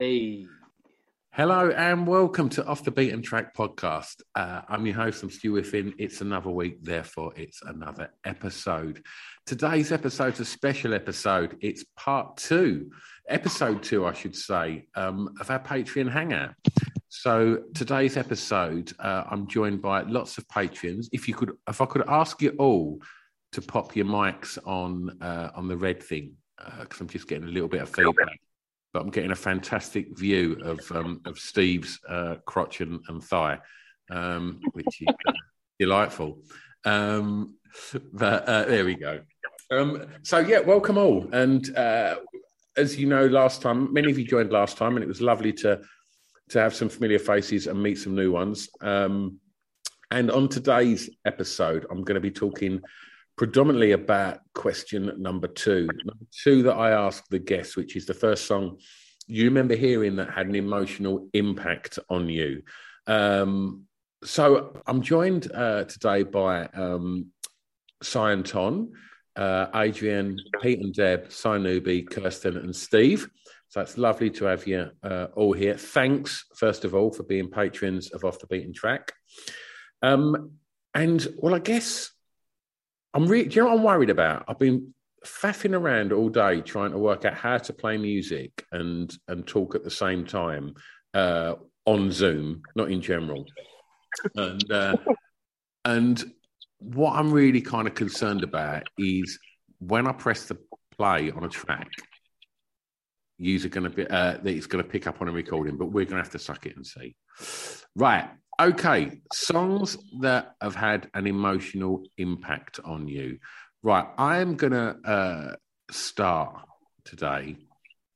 Hey. Hello and welcome to Off the Beat and Track podcast. Uh, I'm your host, I'm Stu Whiffen. It's another week, therefore, it's another episode. Today's episode's a special episode. It's part two, episode two, I should say, um, of our Patreon Hangout. So today's episode, uh, I'm joined by lots of patrons. If you could, if I could ask you all to pop your mics on uh, on the red thing, because I'm just getting a little bit of feedback but I'm getting a fantastic view of um, of Steve's uh, crotch and, and thigh, um, which is uh, delightful. Um, but uh, there we go. Um, so yeah, welcome all. And uh, as you know, last time many of you joined last time, and it was lovely to to have some familiar faces and meet some new ones. Um, and on today's episode, I'm going to be talking predominantly about question number two. Number two that I asked the guests, which is the first song you remember hearing that had an emotional impact on you. Um, so I'm joined uh, today by um, Cyan Ton, uh, Adrian, Pete and Deb, Sinubi, Kirsten and Steve. So it's lovely to have you uh, all here. Thanks, first of all, for being patrons of Off the Beat and Track. Um, and well, I guess I'm really, do you know what I'm worried about? I've been faffing around all day trying to work out how to play music and and talk at the same time uh, on Zoom, not in general. And uh, and what I'm really kind of concerned about is when I press the play on a track, user going to be uh, that it's going to pick up on a recording, but we're going to have to suck it and see. Right. Okay. Songs that have had an emotional impact on you. Right. I'm going to uh, start today.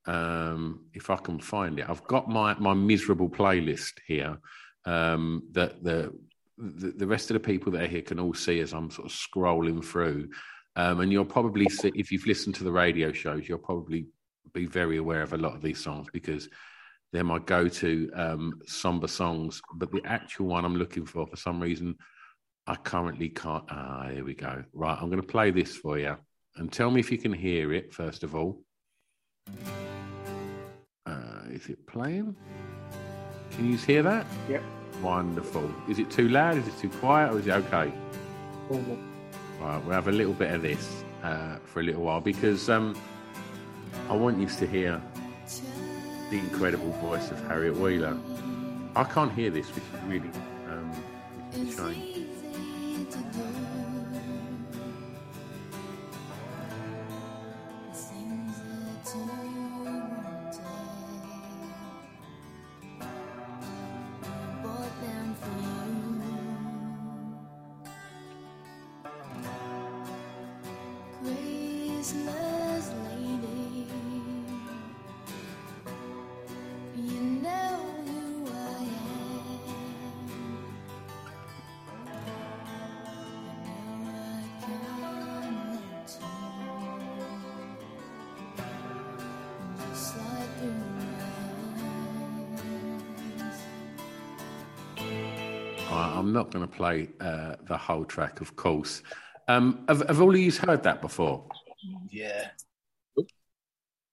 Um, if I can find it, I've got my, my miserable playlist here um, that the, the the rest of the people that are here can all see as I'm sort of scrolling through. Um, and you'll probably see, if you've listened to the radio shows, you'll probably be very aware of a lot of these songs because they're my go-to um, somber songs. But the actual one I'm looking for, for some reason, I currently can't. Ah, here we go. Right, I'm going to play this for you, and tell me if you can hear it. First of all, uh, is it playing? Can you hear that? Yep. Wonderful. Is it too loud? Is it too quiet? Or is it okay? Oh, Right, we'll have a little bit of this uh, for a little while because um, I want you to hear the incredible voice of Harriet Wheeler. I can't hear this, which is really um, which is a shame. I'm not going to play uh, the whole track, of course. Um, have, have all of you heard that before? yeah.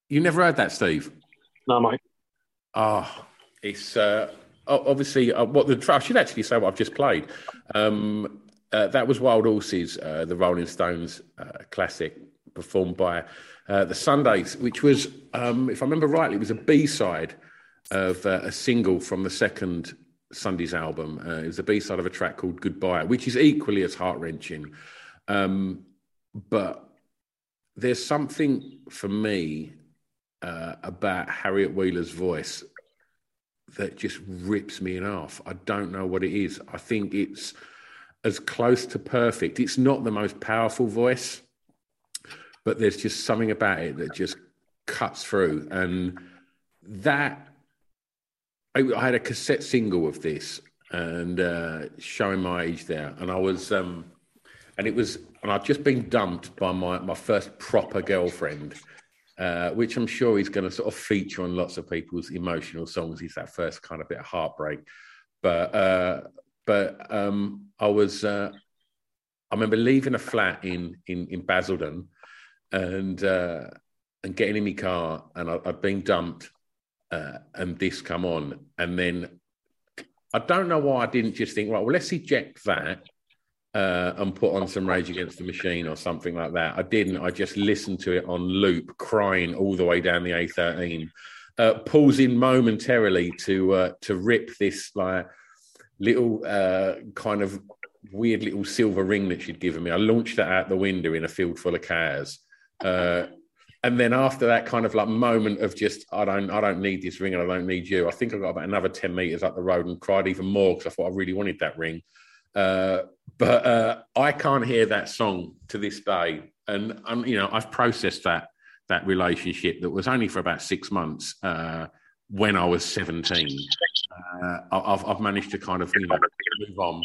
You never heard that, Steve? No, mate. Oh, it's uh, obviously uh, what the I should actually say what I've just played. Um, uh, that was Wild Horses, uh, the Rolling Stones uh, classic performed by uh, the Sundays, which was, um, if I remember rightly, it was a B side of uh, a single from the second Sundays album. Uh, it was a B side of a track called Goodbye, which is equally as heart wrenching. Um, but there's something for me uh, about Harriet Wheeler's voice that just rips me in half. I don't know what it is. I think it's as close to perfect. It's not the most powerful voice, but there's just something about it that just cuts through. And that, I, I had a cassette single of this and uh, showing my age there. And I was, um, and it was, and I'd just been dumped by my, my first proper girlfriend. Uh, which I'm sure is going to sort of feature on lots of people's emotional songs. Is that first kind of bit of heartbreak, but uh, but um, I was uh, I remember leaving a flat in in in Basildon and uh, and getting in my car and I, I'd been dumped uh, and this come on and then I don't know why I didn't just think right well let's eject that uh, and put on some Rage Against the Machine or something like that. I didn't. I just listened to it on loop, crying all the way down the A13. Uh, pausing momentarily to uh, to rip this like little uh, kind of weird little silver ring that she'd given me. I launched that out the window in a field full of cars. And then after that kind of like moment of just I don't I don't need this ring and I don't need you. I think I got about another ten meters up the road and cried even more because I thought I really wanted that ring. Uh, but uh, I can't hear that song to this day, and um, you know I've processed that that relationship that was only for about six months uh, when I was seventeen. Uh, I've, I've managed to kind of you know move on.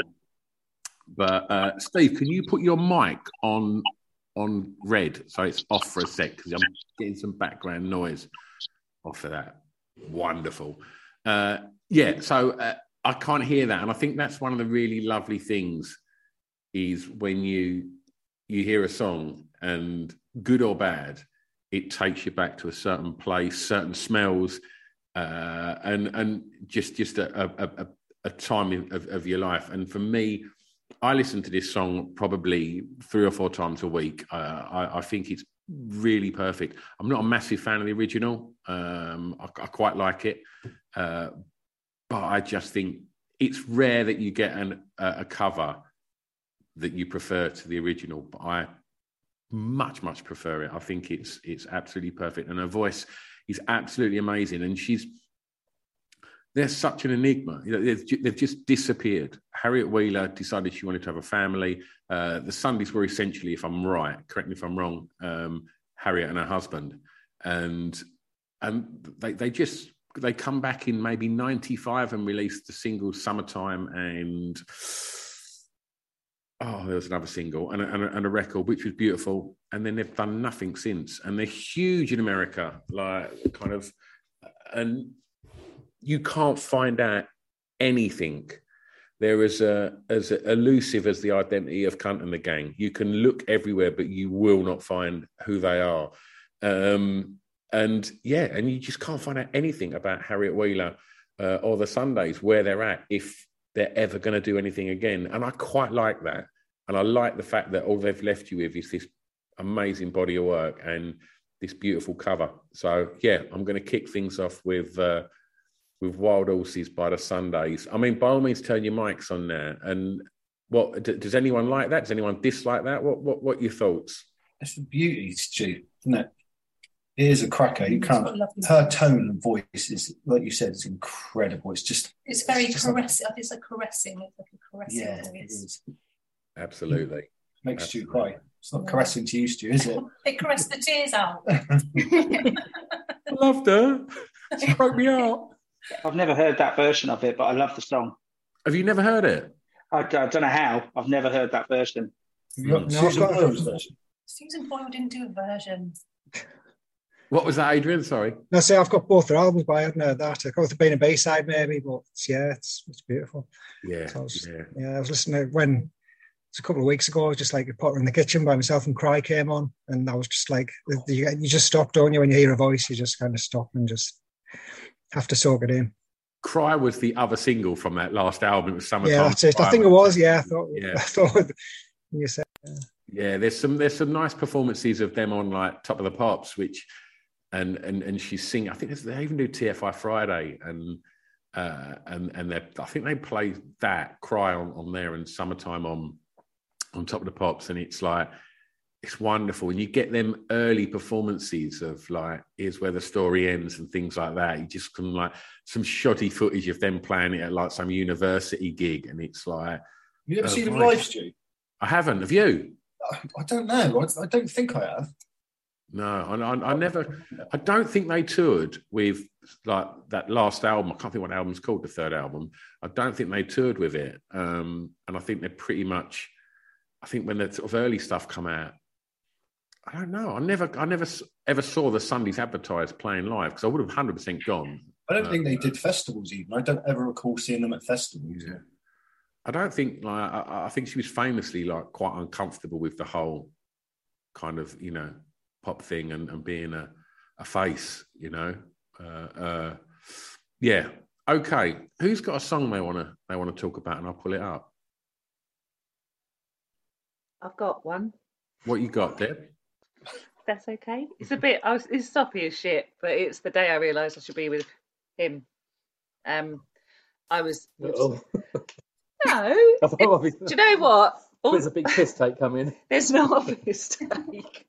But uh, Steve, can you put your mic on on red so it's off for a sec because I'm getting some background noise off of that. Wonderful. Uh, yeah, so uh, I can't hear that, and I think that's one of the really lovely things is when you you hear a song and good or bad, it takes you back to a certain place, certain smells, uh, and and just just a a, a, a time of, of your life. And for me, I listen to this song probably three or four times a week. Uh, I, I think it's really perfect. I'm not a massive fan of the original. Um, I, I quite like it, uh, but I just think it's rare that you get an, a, a cover that you prefer to the original. But I much much prefer it. I think it's it's absolutely perfect, and her voice is absolutely amazing. And she's they're such an enigma. You know, they've, they've just disappeared. Harriet Wheeler decided she wanted to have a family. Uh, the Sundays were essentially, if I'm right, correct me if I'm wrong, um, Harriet and her husband, and and they they just they come back in maybe '95 and released the single "Summertime" and oh, there was another single and a, and, a, and a record which was beautiful, and then they've done nothing since, and they're huge in America, like kind of, and you can't find out anything. They're as uh, as elusive as the identity of Kunt and the Gang. You can look everywhere, but you will not find who they are. Um, and yeah, and you just can't find out anything about Harriet Wheeler uh, or the Sundays where they're at if they're ever going to do anything again. And I quite like that. And I like the fact that all they've left you with is this amazing body of work and this beautiful cover. So yeah, I'm going to kick things off with uh, with Wild Horses by the Sundays. I mean, by all means, turn your mics on there. And what d- does anyone like that? Does anyone dislike that? What what what are your thoughts? It's the beauty, Stu, isn't it? It is a cracker. You can't. Her tone and voice is, like you said, it's incredible. It's just, It's very It's just caressing. It's like caressing. It's like a caressing yeah, voice. is. Absolutely. Makes Stu cry. It's not caressing to you, Stu, is it? It caressed the tears out. Loved her. She broke me out. I've never heard that version of it, but I love the song. Have you never heard it? I, I don't know how. I've never heard that version. Have you got Mm. Susan I've got- Boyle's version? Susan Boyle didn't do a version. What was that, Adrian? Sorry. No, see, I've got both their albums, but I hadn't heard that. I got the being a B side maybe, but it's, yeah, it's it's beautiful. Yeah. So I was- yeah. Yeah, I was listening to when it's a couple of weeks ago. I was just like put in the kitchen by myself, and Cry came on, and I was just like, you, you just stop, don't you? When you hear a voice, you just kind of stop and just have to soak it in. Cry was the other single from that last album. It was Summertime. yeah, that's it. I think it was. Yeah, I thought. Yeah. I thought. You said Yeah, there's some there's some nice performances of them on like Top of the Pops, which and and and she's singing. I think they even do TFI Friday and uh, and and they I think they play that Cry on, on there and Summertime on on Top of the Pops, and it's like it's wonderful. And you get them early performances of like here's where the story ends and things like that. You just can like some shoddy footage of them playing it at like some university gig, and it's like You ever Oh, seen them live, Stu? I haven't. Have you? I, I don't know. I, I don't think I have. No, I, I, I never. I don't think they toured with like that last album. I can't think what album's called. The third album. I don't think they toured with it. Um, and I think they're pretty much. I think when the sort of early stuff come out, I don't know. I never, I never ever saw the Sundays advertised playing live because I would have hundred percent gone. I don't Uh, think they did festivals even. I don't ever recall seeing them at festivals. I don't think like I, I think she was famously like quite uncomfortable with the whole kind of you know pop thing and, and being a, a face, you know. Uh, uh, yeah. Okay. Who's got a song they want to they want to talk about, and I'll pull it up. I've got one. What you got, Deb? That's okay. It's a bit. I was, it's soppy as shit, but it's the day I realised I should be with him. Um, I was. No. Do you know what? All- There's a big piss take coming. There's not a mistake.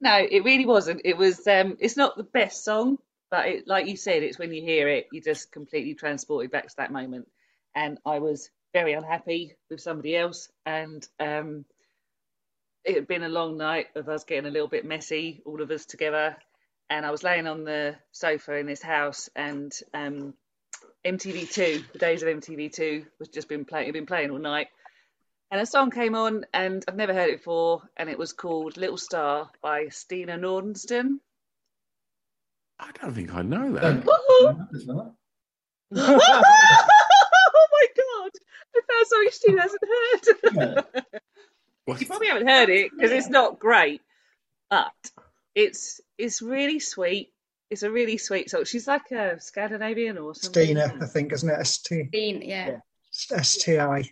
no, it really wasn't. It was. Um, it's not the best song, but it, like you said, it's when you hear it, you're just completely transported back to that moment. And I was very unhappy with somebody else, and um, it had been a long night of us getting a little bit messy, all of us together. And I was laying on the sofa in this house, and um, MTV2, the days of MTV2, was just been playing. Had been playing all night, and a song came on, and I've never heard it before, and it was called "Little Star" by Stina Nordenstam. I don't think I know that. oh my god! I found something Stu hasn't heard. You probably haven't heard it because it's not great, but it's it's really sweet. It's a really sweet song. She's like a Scandinavian or something. Stina, I think, isn't it? ST, yeah. STI.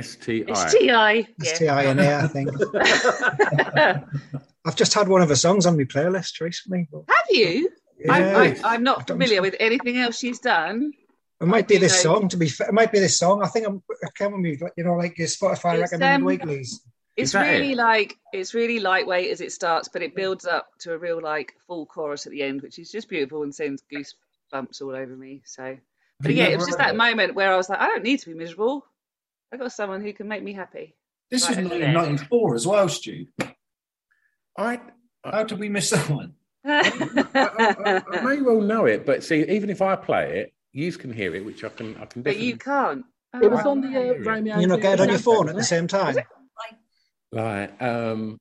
STI. STI. STI in here, I think. I've just had one of her songs on my playlist recently. But Have you? Yeah. I'm, I'm, I'm not familiar with anything else she's done. It might be this know- song, to be fair. It might be this song. I think I'm, I can't remember, you know, like your Spotify It's, recommended um, weeklies. It's really it? like it's really lightweight as it starts, but it builds up to a real like full chorus at the end, which is just beautiful and sends goosebumps all over me. So, but you yeah, it never was just that it? moment where I was like, I don't need to be miserable. I got someone who can make me happy. This Right was 1994 as well, Stu. I, How did we miss that one? I, I may well know it, but see, even if I play it, you can hear it, which I can. I can but you can't. It was Oh, on the uh, Romeo. You're not and getting on your phone at the same time. Like, um,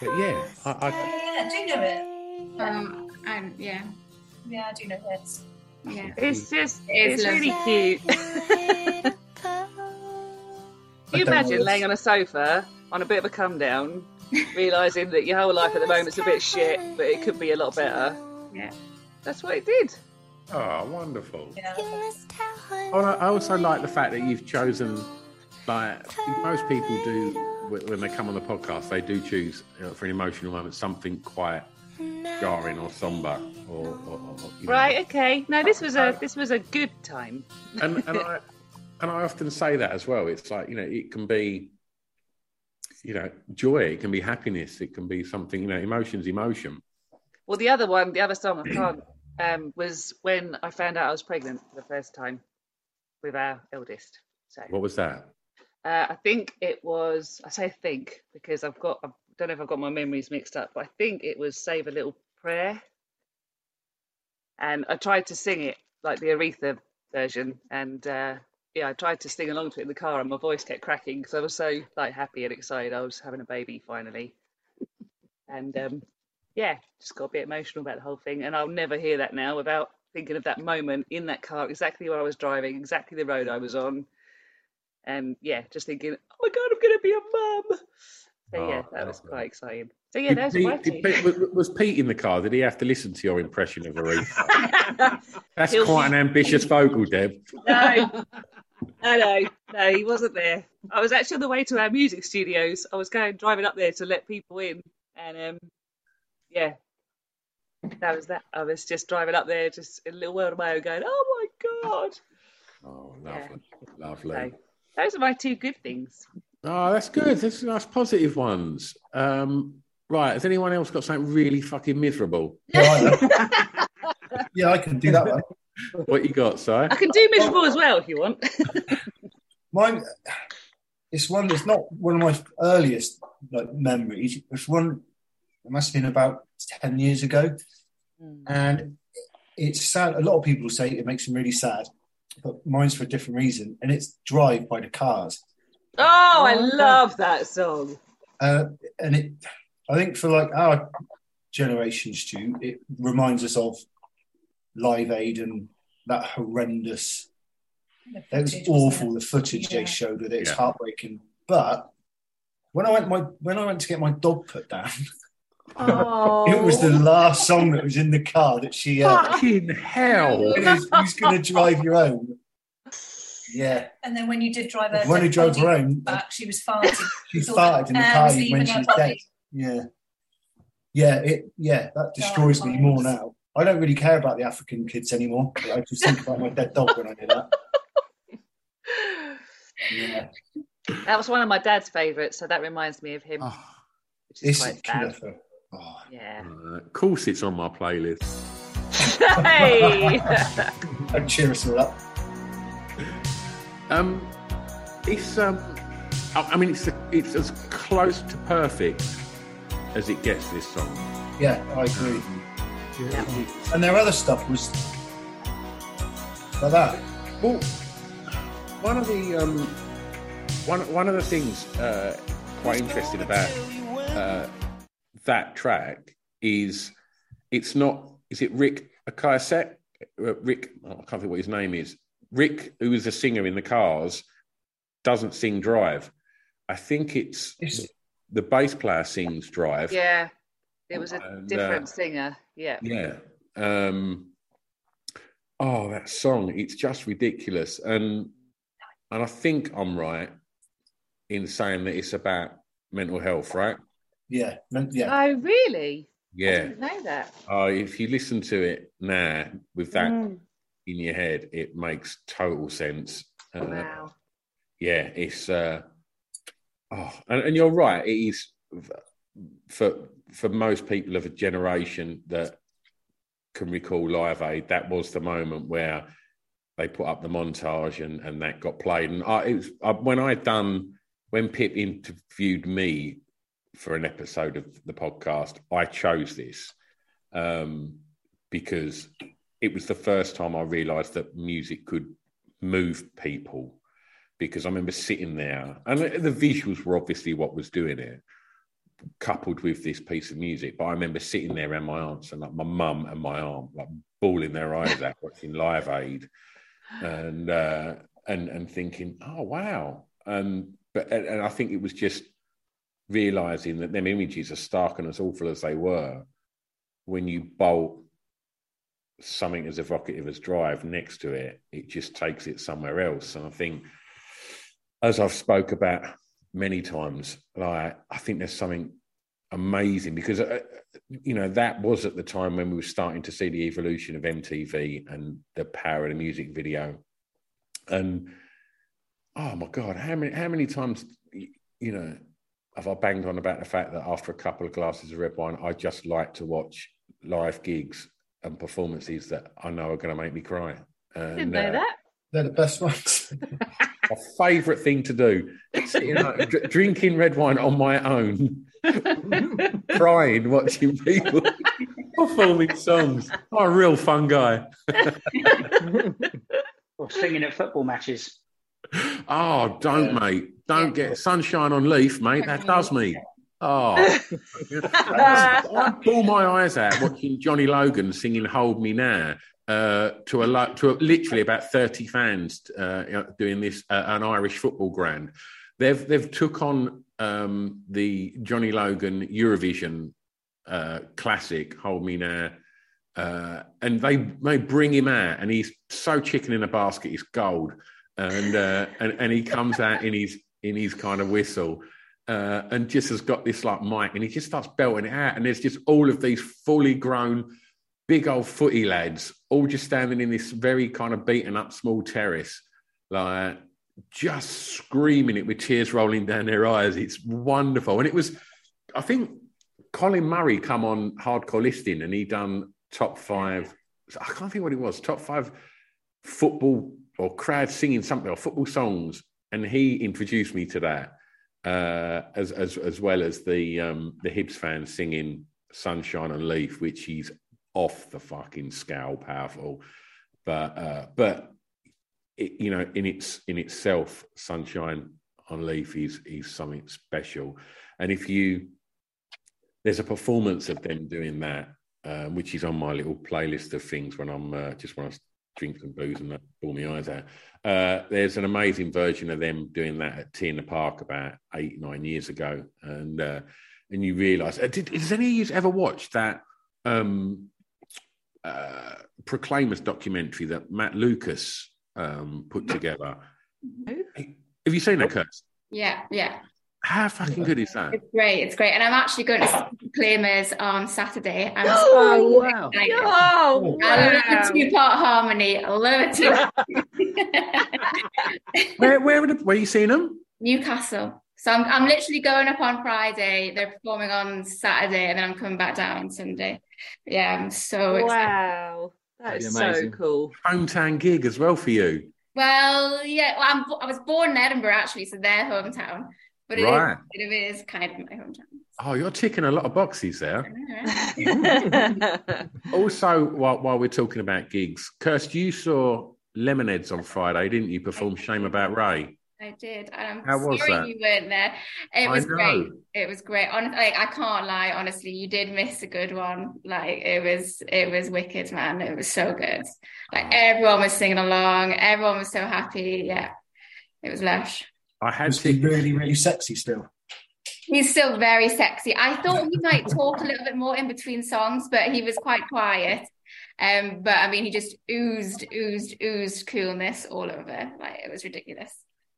but yeah, I, I, Yeah, I do know it. Um, and yeah, Yeah, I do know this. yeah. It's just It is it's really cute. Can you I don't know imagine this. laying on a sofa on a bit of a come down, realizing that your whole life at the moment's a bit shit, but it could be a lot better? Yeah. That's what it did. Oh, wonderful. Yeah. Oh, and I I also like the fact that you've chosen, like most people do when they come on the podcast, they do choose uh, for an emotional moment something quite jarring or somber, or, or, or you know. Right. Okay. No, this was a this was a good time. And and I and I often say that as well. It's like you know, it can be, you know, joy. It can be happiness. It can be something. You know, emotions, emotion. Well, the other one, the other song I can't, um, was when I found out I was pregnant for the first time with our eldest. So What was that? uh, I think it was. I say think because I've got. I don't know if I've got my memories mixed up, but I think it was "Save a Little Prayer." And I tried to sing it like the Aretha version, and uh, yeah, I tried to sing along to it in the car, and my voice kept cracking because I was so like happy and excited. I was having a baby finally, and um, yeah, just got a bit emotional about the whole thing. And I'll never hear that now without thinking of that moment in that car, exactly where I was driving, exactly the road I was on, and yeah, just thinking, oh my god, I'm gonna be a mum. So yeah, Oh, that was quite exciting. So yeah, Did there's Pete- Pete- was, was Pete in the car? Did he have to listen to your impression of Aretha? That's He'll quite an ambitious vocal, Deb. No, No, no, no, he wasn't there. I was actually on the way to our music studios. I was going driving up there to let people in, and um, yeah, that was that. I was just driving up there, just in a little world of my own, going, "Oh my god!" Oh, lovely, lovely. So, those are my two good things. Oh, that's good. That's nice positive ones. Um, right, has anyone else got something really fucking miserable? Yeah, I can do that one. What you got, Si? I can do miserable as well if you want. Mine, it's one. It's not one of my earliest like memories. It's one. It must have been about ten years ago, and it's sad. A lot of people say it makes them really sad, but mine's for a different reason, and it's "Drive" by the Cars. Oh, I love that song. Uh, and it, I think for like our generation, Stu, it reminds us of Live Aid and that horrendous. It was awful. wasn't The footage Yeah. they showed with it, it's Yeah. heartbreaking. But when I went my when I went to get my dog put down, Oh, it was the last song that was in the car that she. Uh, Fucking hell! it who's going to drive you own? Yeah, And then when you did drive her when he drove her home, back, she was farting. she farted in the car was when she her was body. dead. Yeah, yeah, it yeah that destroys me more now. I don't really care about the African kids anymore. I just think about my dead dog when I do that. Yeah, that was one of my dad's favourites, so that reminds me of him, which is it's quite killer sad. for. Oh, Yeah. Uh, of course, it's on my playlist. hey. don't cheer us all up. Um, it's um, I, I mean, it's it's as close to perfect as it gets. This song. Yeah, I agree. And their other stuff was like that. Well, one of the um, one one of the things uh, quite interesting about uh, that track is it's not. Is it Ric Ocasek? Uh, Rick, oh, I can't think what his name is. Rick, who is a singer in the Cars, doesn't sing Drive. I think it's the bass player sings Drive. Yeah. It was a And, different uh, singer. Yeah. Yeah. Um, oh, that song! It's just ridiculous, and and I think I'm right in saying that it's about mental health, right? Yeah, yeah. Oh, really? I Yeah. didn't know that. Oh, if you listen to it now with that Mm. in your head, it makes total sense. Uh, Wow. yeah, it's uh, oh, and, and you're right. It is for for most people of a generation that can recall Live Aid. That was the moment where they put up the montage and and that got played. And I, it was I, when I done when Pip interviewed me for an episode of the podcast, I chose this um, because it was the first time I realised that music could move people. Because I remember sitting there, and the visuals were obviously what was doing it, coupled with this piece of music. But I remember sitting there and my aunts and like my mum and my aunt, like bawling their eyes out watching Live Aid, and uh, and and thinking, oh wow, and but and, and I think it was just realizing that them images are stark and as awful as they were, when you bolt something as evocative as Drive next to it, it just takes it somewhere else. And I think, as I've spoke about many times, like I think there's something amazing because uh, you know that was at the time when we were starting to see the evolution of MTV and the power of the music video, and oh my god, how many how many times you know have I banged on about the fact that after a couple of glasses of red wine, I just like to watch live gigs and performances that I know are going to make me cry. And, Didn't know uh, that. They're the best ones. my favourite thing to do, sitting like, dr- drinking red wine on my own, crying, watching people performing songs. I'm a real fun guy. Or singing at football matches. Oh, don't, mate. Don't get sunshine on Leith, mate. That does me. Oh, I bawl my eyes out watching Johnny Logan singing "Hold Me Now" uh, to a to a, literally about thirty fans uh, doing this uh, an Irish football ground. They've they've took on um, the Johnny Logan Eurovision uh, classic "Hold Me Now." Uh, and they they bring him out, and he's so chicken in a basket, he's gold. And uh, and and he comes out in his in his kind of whistle. Uh, and just has got this like mic, and he just starts belting it out, and there's just all of these fully grown, big old footy lads, all just standing in this very kind of beaten up small terrace, like just screaming it with tears rolling down their eyes. It's wonderful, and it was, I think, Colin Murray come on hardcore listing, and he done top five. I can't think what it was. Top five football or crowd singing something or football songs, and he introduced me to that uh, as as as well as the um, the Hibs fans singing "Sunshine and Leith," which he's off the fucking scale powerful, but uh, but it, you know in its in itself, "Sunshine on Leith" is is something special, and if you there's a performance of them doing that, um, which is on my little playlist of things when I'm uh, just when I drink some booze and that pull my eyes out. Uh, there's an amazing version of them doing that at T in the Park about eight nine years ago, and uh, and you realise. Uh, did, has any of you ever watched that um, uh, Proclaimers documentary that Matt Lucas um, put together? Have you seen that, Kirst? Yeah, yeah. How fucking good is that? It's great. It's great. And I'm actually going to see Claimers on Saturday. I'm Oh, so wow. excited. Oh, I love a two part harmony. I love it. Where where were, the, where are you seeing them? Newcastle. So I'm, I'm literally going up on Friday. They're performing on Saturday, and then I'm coming back down on Sunday. Yeah, I'm so excited. Wow. That is so cool. Hometown gig as well for you. Well, yeah, well, I'm, I was born in Edinburgh actually, so their hometown. But it is, Right. it is kind of my hometown. Oh, you're ticking a lot of boxes there. also, while, while we're talking about gigs, Kirst, you saw Lemonheads on Friday, didn't you? Perform "Shame About Ray." I did. And I'm How was sorry that? you weren't there. It I was know. great. It was great. Hon- like I can't lie, honestly, you did miss a good one. Like it was it was wicked, man. It was so good. Like ah. everyone was singing along, everyone was so happy. Yeah. It was lush. I had Was he really, really sexy still? He's still very sexy. I thought he might talk a little bit more in between songs, but he was quite quiet. Um, but I mean, he just oozed, oozed, oozed coolness all over. Like it was ridiculous.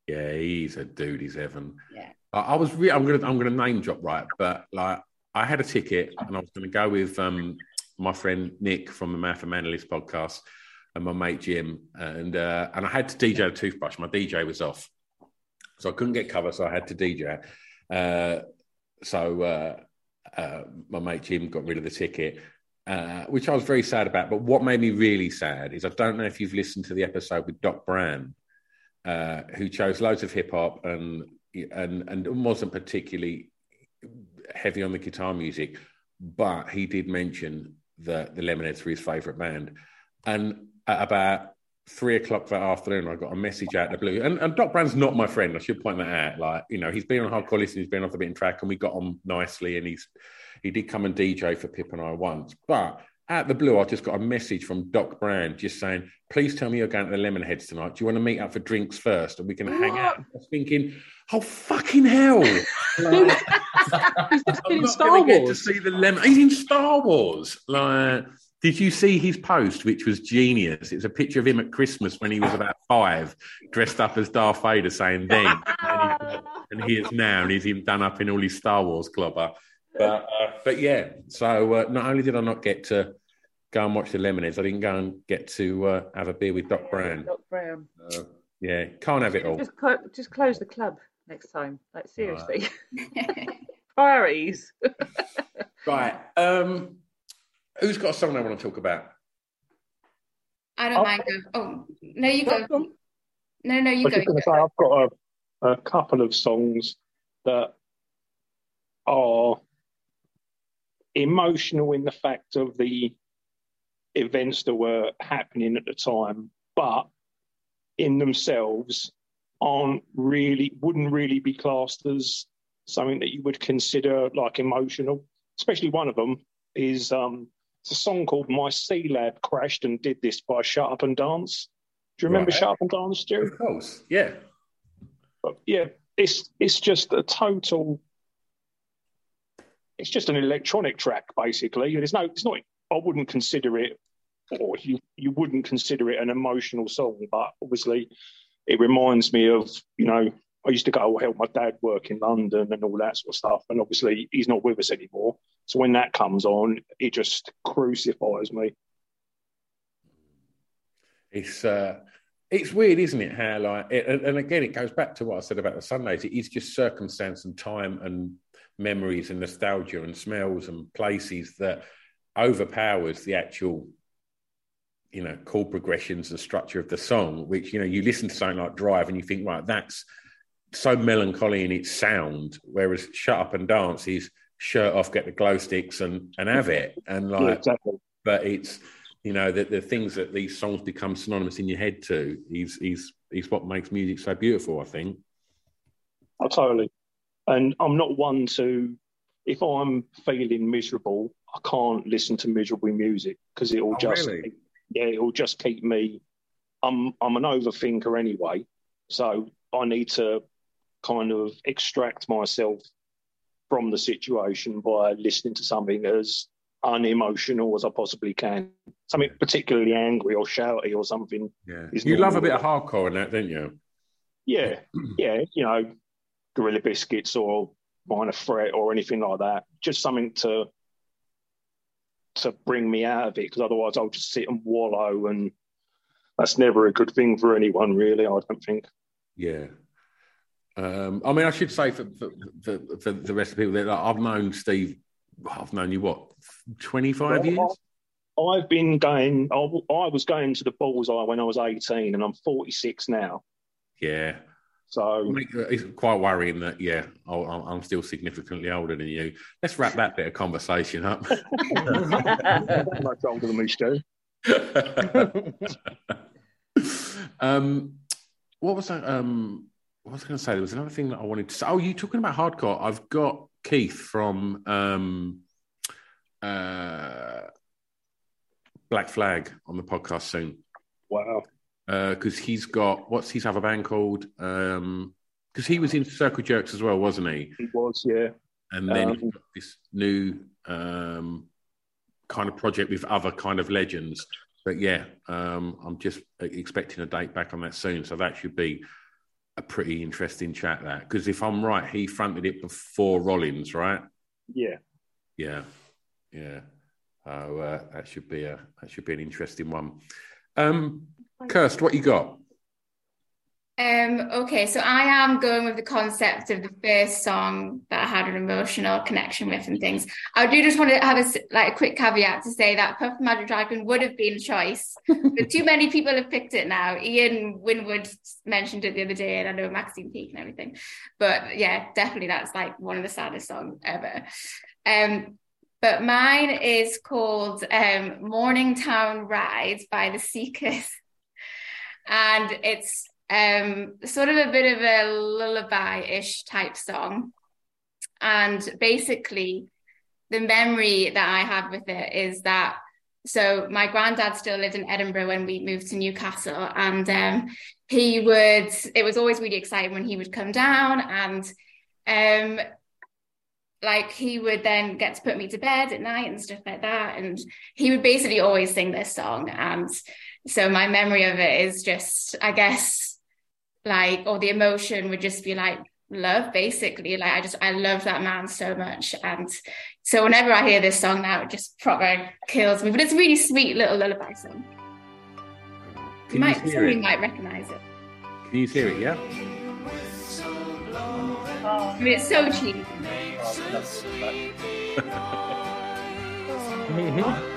Yeah, he's a dude. He's Evan. Yeah. I, I was. Re- I'm gonna. I'm gonna name drop right, but like I had a ticket and I was gonna go with um my friend Nick from the Math and Manalist podcast and my mate Jim and uh, and I had to DJ a toothbrush. My DJ was off, so I couldn't get cover, so I had to DJ. Uh, so uh, uh, my mate Jim got rid of the ticket. Uh, which I was very sad about. But what made me really sad is I don't know if you've listened to the episode with Doc Brown, uh, who chose loads of hip hop and and and wasn't particularly heavy on the guitar music, but he did mention that the Lemonheads were his favourite band. And about three o'clock that afternoon, I got a message out of the blue. And, and Doc Brown's not my friend. I should point that out. Like, you know, he's been on hardcore listen, he's been off the Beat and Track, and we got on nicely. And he's he did come and DJ for Pip and I once. But out the blue, I just got a message from Doc Brown just saying, please tell me you're going to the Lemonheads tonight. Do you want to meet up for drinks first? And we can hang out. I was thinking, oh, fucking hell. Like, I'm not Star going to get to Wars. see the lemon. He's in Star Wars. Like, did you see his post, which was genius? It's a picture of him at Christmas when he was about five, dressed up as Darth Vader, saying then, and, he, is now, and he's him done up in all his Star Wars clobber. But uh, but yeah, so uh, not only did I not get to go and watch the Lemonheads, I didn't go and get to uh, have a beer with Doc Brown. Doc Brown. Yeah, can't have it all. Just, just close the club next time. Like, seriously. Priorities. Right. Um, who's got a song they want to talk about? I don't mind. Oh no, you go. No, no, you was go. just going I've got a, a couple of songs that are emotional in the fact of the events that were happening at the time, but in themselves aren't really, wouldn't really be classed as something that you would consider like emotional. Especially one of them is um, it's a song called My Sea Lab Crashed and Did This by Shut Up and Dance. Do you remember Right. Shut Up and Dance, Stu? Of course, yeah. But yeah, it's it's just a total. It's just an electronic track, basically. There's no, it's not. I wouldn't consider it, or you you wouldn't consider it an emotional song. But obviously, it reminds me of you know I used to go help my dad work in London and all that sort of stuff, and obviously he's not with us anymore. So when that comes on, it just crucifies me. It's uh, it's weird, isn't it? How like, it, and again, it goes back to what I said about the Sundays. It is just circumstance and time and memories and nostalgia and smells and places that overpowers the actual, you know, chord progressions and structure of the song. Which you know, you listen to something like Drive and you think, right, that's so melancholy in its sound, whereas Shut Up and Dance is shirt off, get the glow sticks and and have it, and like, Yeah, exactly. but it's you know the, the things that these songs become synonymous in your head to is is is what makes music so beautiful. I think. Oh, totally. And I'm not one to, if I'm feeling miserable, I can't listen to miserable music because it'll Oh, just, really? yeah, it'll just keep me. I'm I'm an overthinker anyway, so I need to kind of extract myself from the situation by listening to something as unemotional as I possibly can. Something particularly angry or shouty or something. Yeah, you love a bit of hardcore in that, don't you? Yeah, yeah, you know, Gorilla Biscuits or Minor Threat or anything like that. Just something to to bring me out of it, because otherwise I'll just sit and wallow, and that's never a good thing for anyone, really. I don't think. Yeah. Um, I mean, I should say for, for, for, for the rest of the people that like, I've known Steve, I've known you what, 25 years? I've been going. I, I was going to the bullseye when I was eighteen, and I'm 46 now. Yeah. So It's quite worrying that, yeah, I'm still significantly older than you. Let's wrap that bit of conversation up. much older than me, Stu. um, what was that? Um, what was I going to say? There was another thing that I wanted to say. Oh, you talking about hardcore? I've got Keith from um, uh, Black Flag on the podcast soon. Wow. Because he's got what's his other band called? Because he was in Circle Jerks as well, wasn't he? He was, yeah. And then he's Um, got this new um, kind of project with other kind of legends. But yeah, um, I'm just expecting a date back on that soon. So that should be a pretty interesting chat. That because if I'm right, he fronted it before Rollins, right? Yeah. Yeah, yeah. So uh, that should be a that should be an interesting one. Um, Kirst, what you got? Um, okay, so I am going with the concept of the first song that I had an emotional connection with and things. I do just want to have a like a quick caveat to say that Puff the Magic Dragon would have been a choice, but too many people have picked it now. Ian Winwood mentioned it the other day, and I know Maxine Peake and everything. But yeah, definitely that's like one of the saddest songs ever. Um, but mine is called um, Morningtown Ride by the Seekers and it's um sort of a bit of a lullaby-ish type song. And basically the memory that i have with it is that so my granddad still lived in edinburgh when we moved to newcastle and um he would it was always really exciting when he would come down and um like he would then get to put me to bed at night and stuff like that. And he would basically always sing this song. And so my memory of it is just i guess like or the emotion would just be like love basically. Like i just i love that man so much. And so whenever i hear this song now it just proper kills me. But it's a really sweet little lullaby song. You Can might you hear somebody it? might recognize it. Can you hear it? Yeah. I mean, it's so cheesy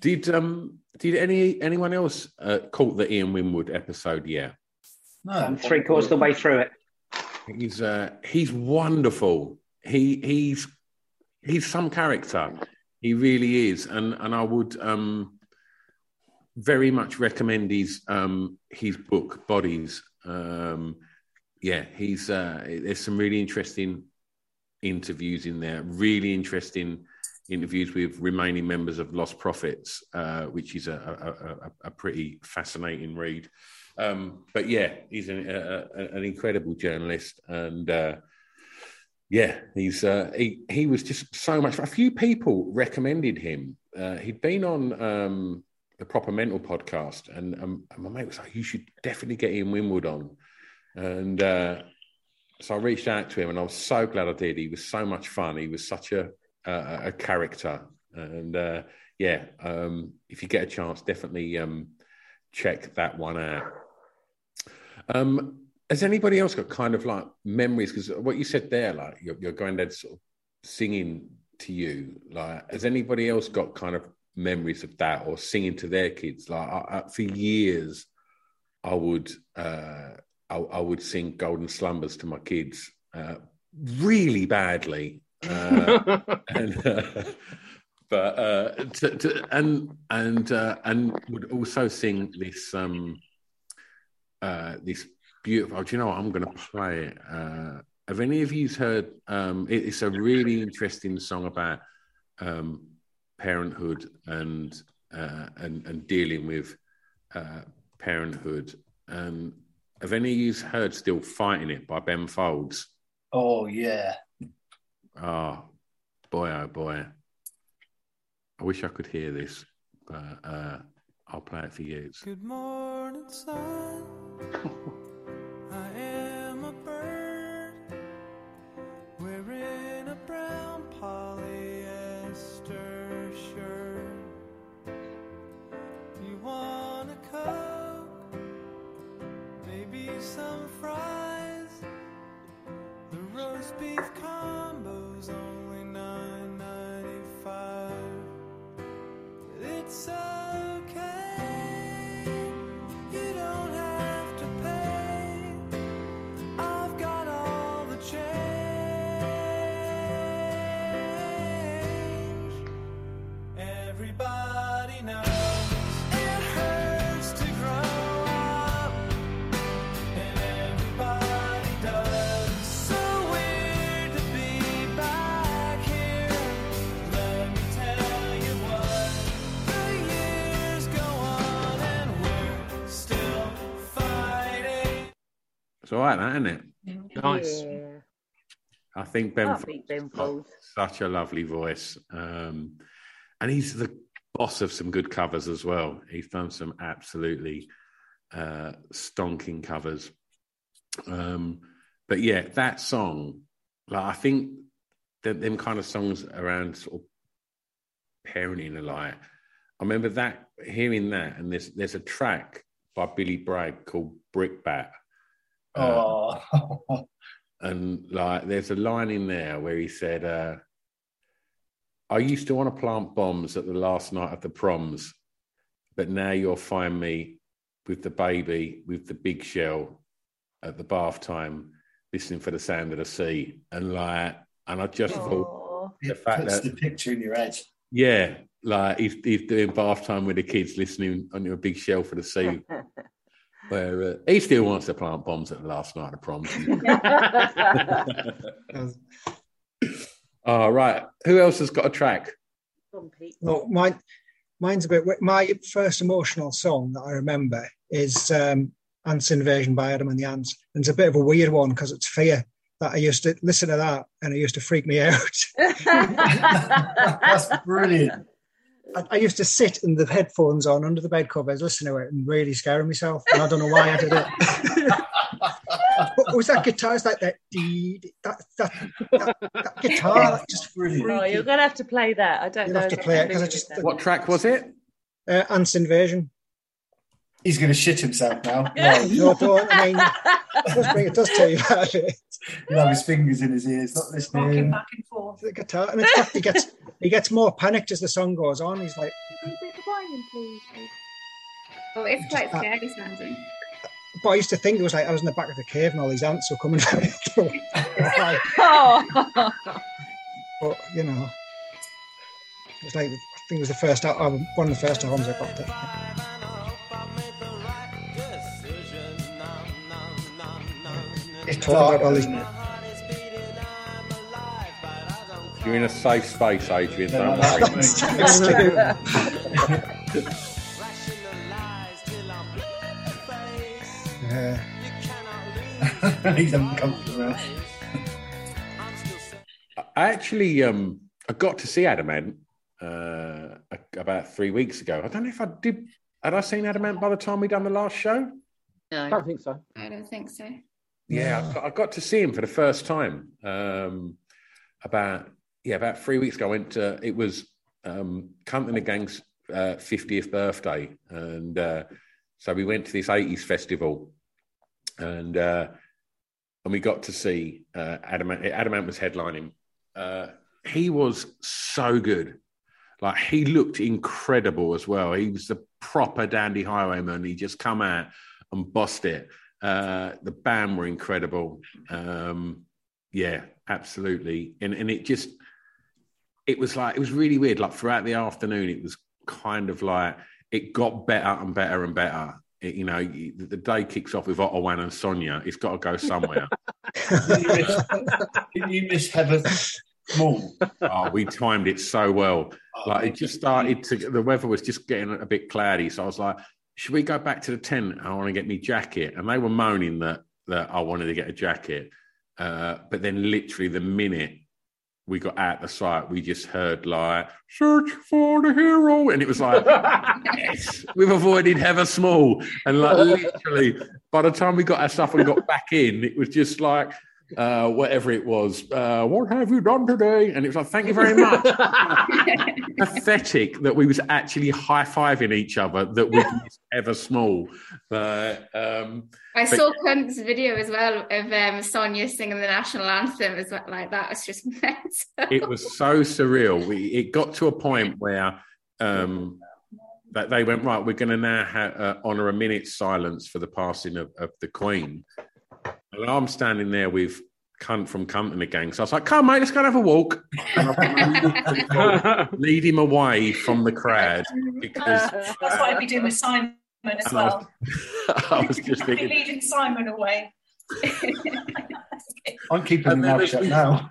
Did um did any anyone else uh, caught the Ian Winwood episode? Yeah, No, I'm three quarters of the way through it. he's uh, he's wonderful. He he's he's some character. He really is, and and I would um very much recommend his um his book Bodies. Um, yeah, he's uh, there's some really interesting interviews in there. Really interesting interviews with remaining members of Lostprophets, uh, which is a, a, a, a pretty fascinating read. Um, but yeah, he's an, an incredible journalist, and uh, yeah, he's uh, he he was just so much. A few people recommended him. Uh, he'd been on um, the Proper Mental podcast, and, um, my mate was like, "You should definitely get Ian Winwood on." And uh, so I reached out to him, and I was so glad I did. He was so much fun. He was such a a, a character, and uh, yeah, um, if you get a chance, definitely um, check that one out. Um, has anybody else got kind of like memories? Because what you said there, like your, your granddad sort of singing to you, like has anybody else got kind of memories of that or singing to their kids? Like I, I, for years, I would uh, I, I would sing Golden Slumbers to my kids uh, really badly, uh, and. Uh, but uh, to, to, and and uh, and would also sing this um uh this beautiful. Oh, do you know what? I'm going to play it. Uh, have any of you heard? Um, it- it's a really interesting song about um, parenthood and uh, and and dealing with uh, parenthood. Um, have any of you heard "Still Fighting It" by Ben Folds? Oh yeah. Oh boy, oh boy. I wish I could hear this, but uh, I'll play it for you. Good morning, sun. It's all right, that, isn't it? Nice. I think Ben Can't Ben such a lovely voice, um, and he's the boss of some good covers as well. He's done some absolutely uh, stonking covers. Um, but yeah, that song, like I think that them kind of songs around sort of parenting a lie. I remember that hearing that, and there's there's a track by Billy Bragg called Brickbat. Uh, Oh, and like there's a line in there where he said, uh, I used to want to plant bombs at the last night of the proms, but now you'll find me with the baby with the big shell at the bath time, listening for the sound of the sea. And like, and I just thought the it fact puts that the picture in your head. yeah, like he's, he's doing bath time with the kids, listening on your big shell for the sea. Where uh, he still wants to plant bombs at the last night of proms. All right. Who else has got a track? No, mine, mine's a bit. My first emotional song that I remember is um, "Ants Invasion" by Adam and the Ants, and it's a bit of a weird one because it's fear. That I used to listen to that, and it used to freak me out. That's brilliant. I, I used to sit in the headphones on under the bed covers, listening to it, and really scaring myself. And I don't know why I did it. what was that guitar? It's like that, dee, dee, that, that, that, that guitar. that just Oh, you're going to have to play that. I don't You'll know. have to play it because I just- What track was it? Uh, Ants Invasion. He's going to shit himself now. No, don't. I mean, it does, bring, it does tell you about it. He'll have his fingers in his ears, not listening. back and forth. The guitar, and it's fact he gets he gets more panicked as the song goes on. He's like, Oh, it's quite scary sounding. but I used to think it was like I was in the back of the cave and all these ants were coming through. Like, Oh. but you know, it's like I think it was the first album, one of the first albums I got. That. It's Talking about all these. You're in a safe space, Adrian. No, Don't no, worry. Yeah. He's uncomfortable. I actually um I got to see Adam Ant uh about three weeks ago. I don't know if I did. Had I seen Adam Ant by the time we done the last show? No. I don't think so. I don't think so. Yeah, I got, I got to see him for the first time um, about yeah about three weeks ago. I went to it was um, the Gang's fiftieth birthday, and uh, so we went to this eighties festival, and uh, and we got to see uh, Adam Ant. Adamant was headlining. Uh, he was so good. Like he looked incredible as well. He was the proper dandy highwayman. He just come out and bossed it. Uh, the band were incredible. Um, yeah, absolutely. And and it just it was like it was really weird. Like throughout the afternoon, it was kind of like it got better and better and better. It, you know, you- the day kicks off with Ottawan and Sonia. It's got to go somewhere. You miss, you miss Heather Small? oh, we timed it so well. Like it just started to. The weather was just getting a bit cloudy, so I was like, "Should we go back to the tent? I want to get me jacket." And they were moaning that that I wanted to get a jacket, uh, but then literally the minute we got out the site, we just heard like "Search for the hero," and it was like, "Yes, we've avoided Heather Small." And like literally, by the time we got our stuff and got back in, it was just like. Uh, whatever it was, uh, what have you done today? And it was like, thank you very much pathetic that we was actually high fiving each other that we was ever small. But um, I but- saw Kunt's video as well of um, Sonia singing the national anthem as well. Like that was just mental. it was so surreal. We, it got to a point where um, that they went right. We're going to now ha- uh, honor a minute's silence for the passing of, of the Queen. And I'm standing there with Kunt from Kunt and the Gang. So I was like, "Come, mate, let's go and have a walk." Lead him away from the crowd because That's what I'd be doing with Simon as And I was- well. I was just I'd be thinking. leading Simon away. I'm keeping And the mouth as shut we- now.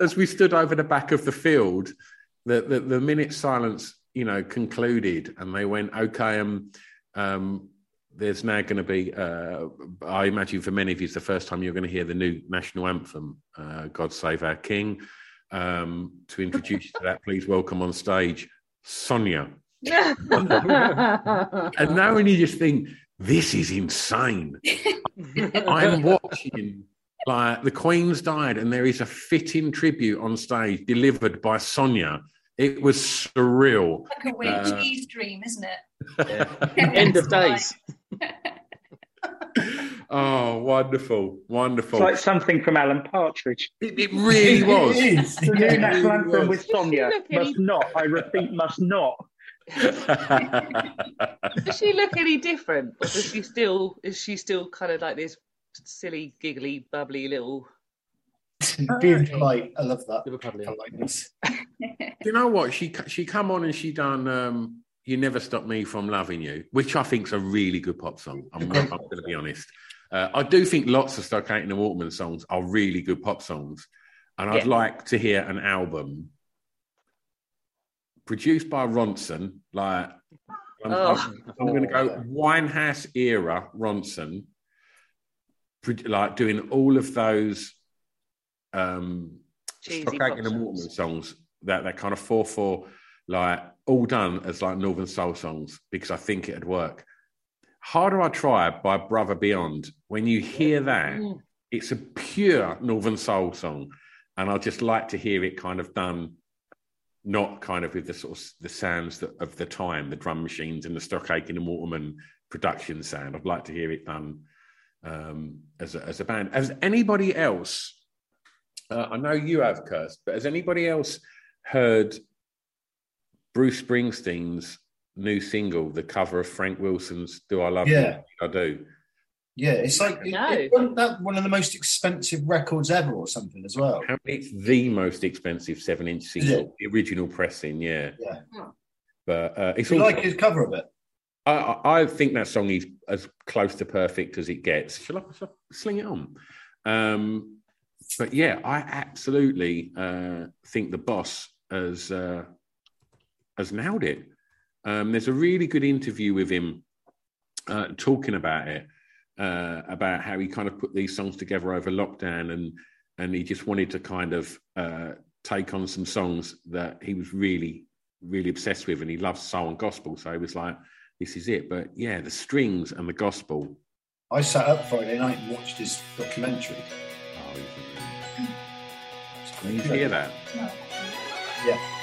as we stood over the back of the field, the the, the minute silence, you know, concluded, and they went, "Okay, um, um, there's now going to be, uh, I imagine for many of you, it's the first time you're going to hear the new national anthem, uh, "God Save Our King." Um, to introduce you to that, please welcome on stage Sonia. And now when you just think, this is insane. I'm watching like the Queen's died, and there is a fitting tribute on stage delivered by Sonia It was surreal. Like a weird Uh, cheese dream, isn't it? End of days. oh, wonderful, wonderful. It's like something from Alan Partridge. It, it really was. It is. The new It national anthem with Sonia must him. not, I repeat, must not. Does she look any different, or does she still is she still kind of like this silly, giggly, bubbly little? Being polite, I love that. Liver cuddly. Politeness. you know what? She she come on and she done um, "You Never Stop Me from Loving You," which I think's a really good pop song. I'm, I'm going to be honest. Uh, I do think lots of Stock Aitken and the Waterman songs are really good pop songs, and I'd Yeah. like to hear an album produced by Ronson. Like, I'm, Oh. I'm, going to go Winehouse era Ronson, pro- like doing all of those um, Stock Aitken and. Waterman songs that that kind of four four like all done as like Northern Soul songs because I think it'd work. Harder I Try by Brother Beyond. When you hear that, Mm. it's a pure Northern Soul song, and I just like to hear it kind of done, not kind of with the sort of the sounds that, of the time, the drum machines and the Stock Aitken and Waterman production sound. I'd like to hear it done um, as a, as a band. Has anybody else? Uh, I know you have, Kirst, but has anybody else heard Bruce Springsteen's new single, the cover of Frank Wilson's "Do I Love Yeah. You"? I do. Yeah, it's like it, No. it wasn't that one of the most expensive records ever, or something as well. Apparently, it's the most expensive seven-inch single, the original pressing. Yeah, Yeah, but uh, it's you also, like his cover of it? I, I I think that song is as close to perfect as it gets. Shall I, shall I sling it on? Um, but yeah, I absolutely uh, think the boss has uh, has nailed it. Um, there's a really good interview with him uh, talking about it, uh, about how he kind of put these songs together over lockdown, and and he just wanted to kind of uh, take on some songs that he was really really obsessed with, and he loves soul and gospel. So he was like, "This is it." But yeah, the strings and the gospel. I sat up Friday night and watched his documentary. Can you hear that? Yeah.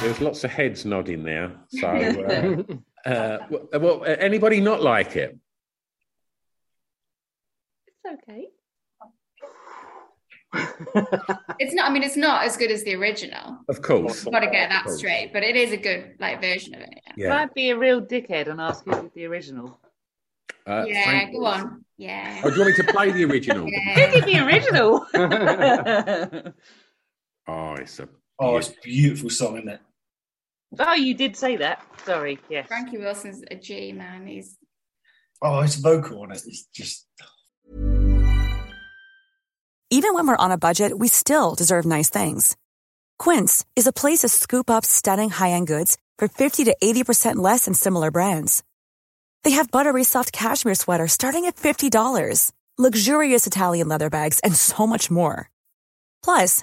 There's lots of heads nodding there. So, uh, uh, well, well, anybody not like it? It's okay. It's not. I mean, it's not as good as the original. Of course. Got to get that straight. But it is a good like version of it. Yeah. Can I be a real dickhead and ask you with the original? Uh, yeah, Frank- go on. Yeah. Oh, do you want me to play the original? Who did the original? Oh, it's a Oh, it's a beautiful song, isn't it? Oh, you did say that. Sorry. Yes. Frankie Wilson's a G man. He's Oh, his vocal on it is just Even when we're on a budget, we still deserve nice things. Quince is a place to scoop up stunning high-end goods for 50 to 80% less than similar brands. They have buttery soft cashmere sweaters starting at $50, luxurious Italian leather bags, and so much more. Plus,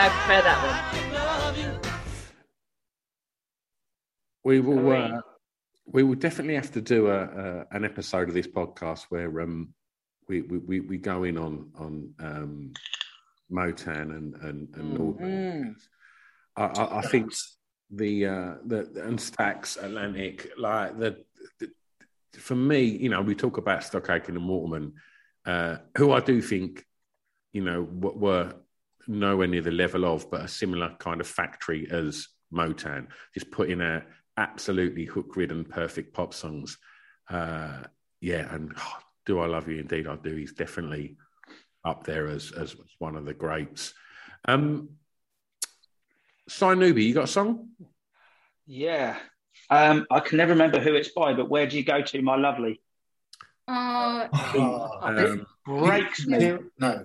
I prefer that one. We will. Uh, we will definitely have to do a, a an episode of this podcast where um we, we, we, we go in on on um, Motown and and, and Northern. I, I, I think the uh, the and Stax Atlantic like the, the for me, you know, we talk about Stock Aitken and Waterman, uh, who I do think, you know, were nowhere near the level of, but a similar kind of factory as Motown, just putting out absolutely hook-ridden, perfect pop songs. Uh, yeah, and oh, do I love you? Indeed, I do. He's definitely up there as as one of the greats. Um, Cy Newby, you got a song? Yeah. Um, I can never remember who it's by, but where do you go to, my lovely? Oh, Um, breaks me. No.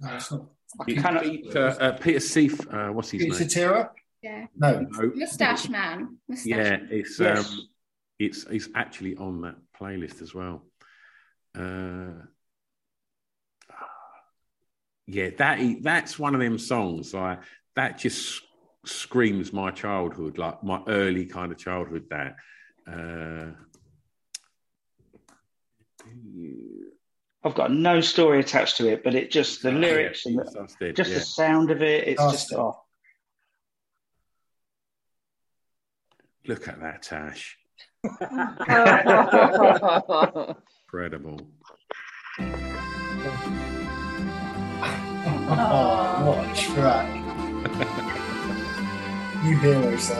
No, it's not. You cannot- Peter, uh, Peter Seif, uh, what's his Peter name? Cetera? yeah. No. No. Mustache man. Mustache Yeah, it's Yes. um, it's it's actually on that playlist as well. Uh, yeah, that i- that's one of them songs. Like that just screams my childhood, like my early kind of childhood. That. Uh, I've got no story attached to it, but it just the lyrics and the, just yeah. the sound of it. It's just Awesome. oh, Look at that, Tash. Incredible. Oh, what a track. you hear hero, so.